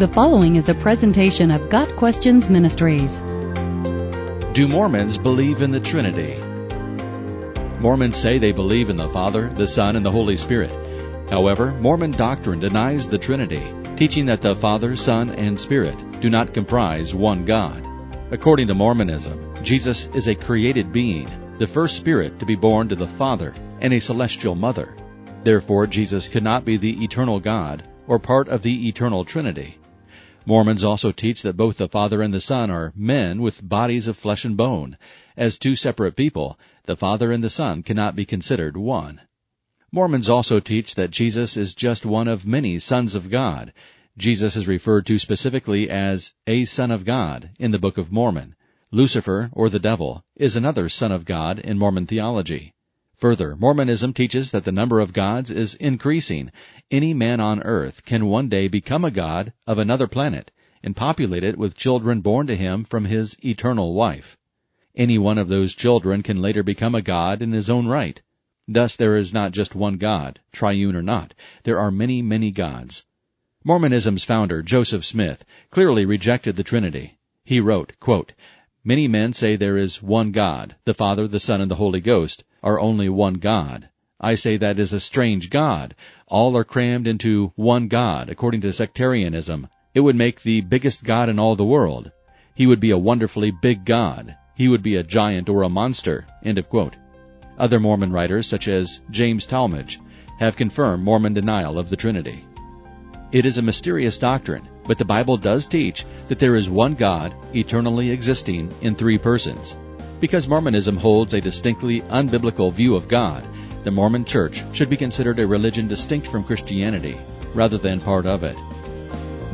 The following is a presentation of Got Questions Ministries. Do Mormons believe in the Trinity? Mormons say they believe in the Father, the Son, and the Holy Spirit. However, Mormon doctrine denies the Trinity, teaching that the Father, Son, and Spirit do not comprise one God. According to Mormonism, Jesus is a created being, the first spirit to be born to the Father, and a celestial mother. Therefore, Jesus cannot be the eternal God or part of the eternal Trinity. Mormons also teach that both the Father and the Son are men with bodies of flesh and bone. As two separate people, the Father and the Son cannot be considered one. Mormons also teach that Jesus is just one of many sons of God. Jesus is referred to specifically as a Son of God in the Book of Mormon. Lucifer, or the devil, is another Son of God in Mormon theology. Further, Mormonism teaches that the number of gods is increasing. Any man on earth can one day become a god of another planet and populate it with children born to him from his eternal wife. Any one of those children can later become a god in his own right. Thus there is not just one God, triune or not. There are many, many gods. Mormonism's founder, Joseph Smith, clearly rejected the Trinity. He wrote, quote, Many men say there is one God, the Father, the Son, and the Holy Ghost are only one God. I say that is a strange God. All are crammed into one God, according to sectarianism. It would make the biggest God in all the world. He would be a wonderfully big God. He would be a giant or a monster. End of quote. Other Mormon writers, such as James Talmage, have confirmed Mormon denial of the Trinity. It is a mysterious doctrine, but the Bible does teach that there is one God eternally existing in three persons. Because Mormonism holds a distinctly unbiblical view of God, the Mormon Church should be considered a religion distinct from Christianity, rather than part of it.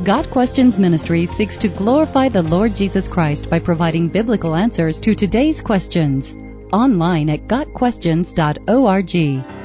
Got Questions Ministry seeks to glorify the Lord Jesus Christ by providing biblical answers to today's questions. Online at GotQuestions.org.